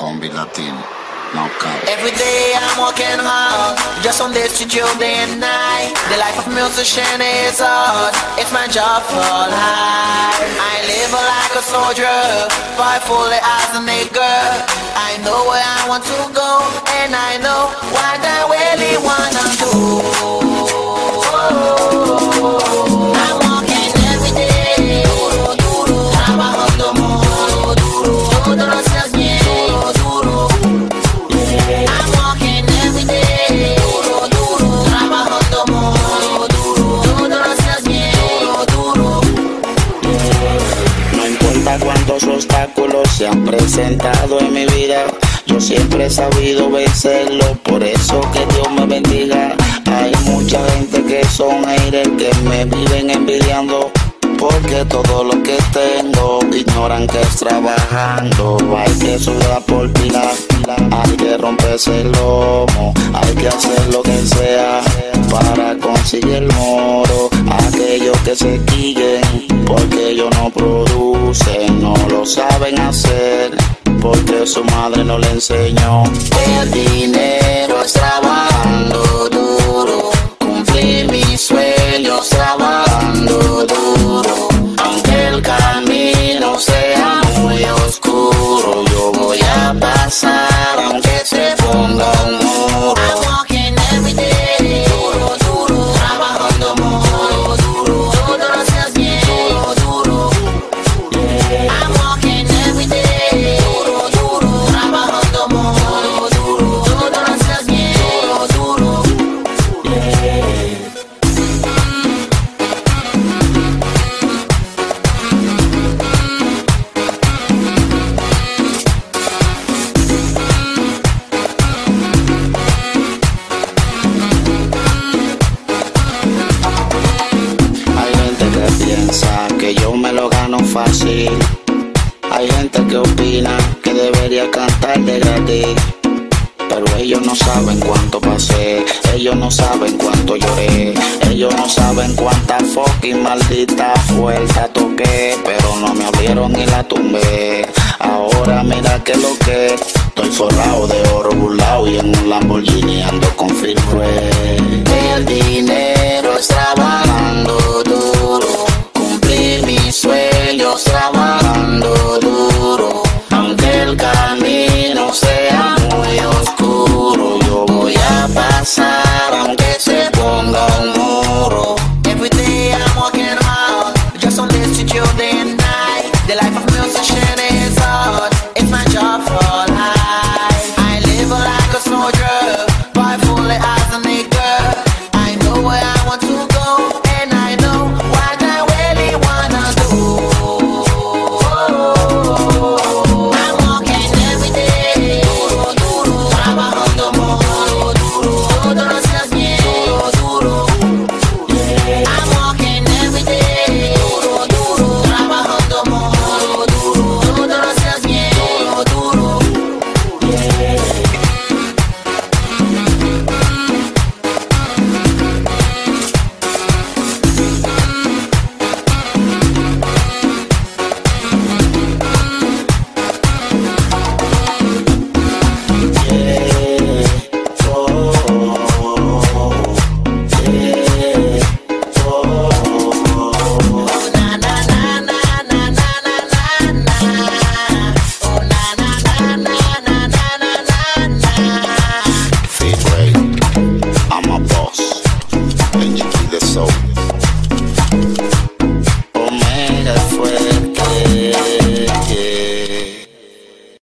Combi. Knockout. Every day I'm working hard, just on this studio day and night. The life of musician is hard, it's my job for life. I live like a soldier, fight fully as a nigga. I know where I want to go, and I know what I really wanna do. Cuántos obstáculos se han presentado en mi vida, yo siempre he sabido vencerlo, por eso que Dios me bendiga. Hay mucha gente que son aires que me viven envidiando. Porque todo lo que tengo ignoran que es trabajando. Hay que sudar por pila, hay que romperse el lomo, hay que hacer lo que sea para conseguir el moro. Aquellos que se quillen porque ellos no lo saben hacer porque su madre no le enseñó. El dinero es fácil. Hay gente que opina que debería cantar de gratis. Pero ellos no saben cuánto pasé, ellos no saben cuánto lloré, ellos no saben cuánta fucking maldita fuerza toqué, pero no me abrieron y la tumbé. Ahora mira que lo que estoy forrado de oro burlado y en un Lamborghini ando con Firmware. The life of musician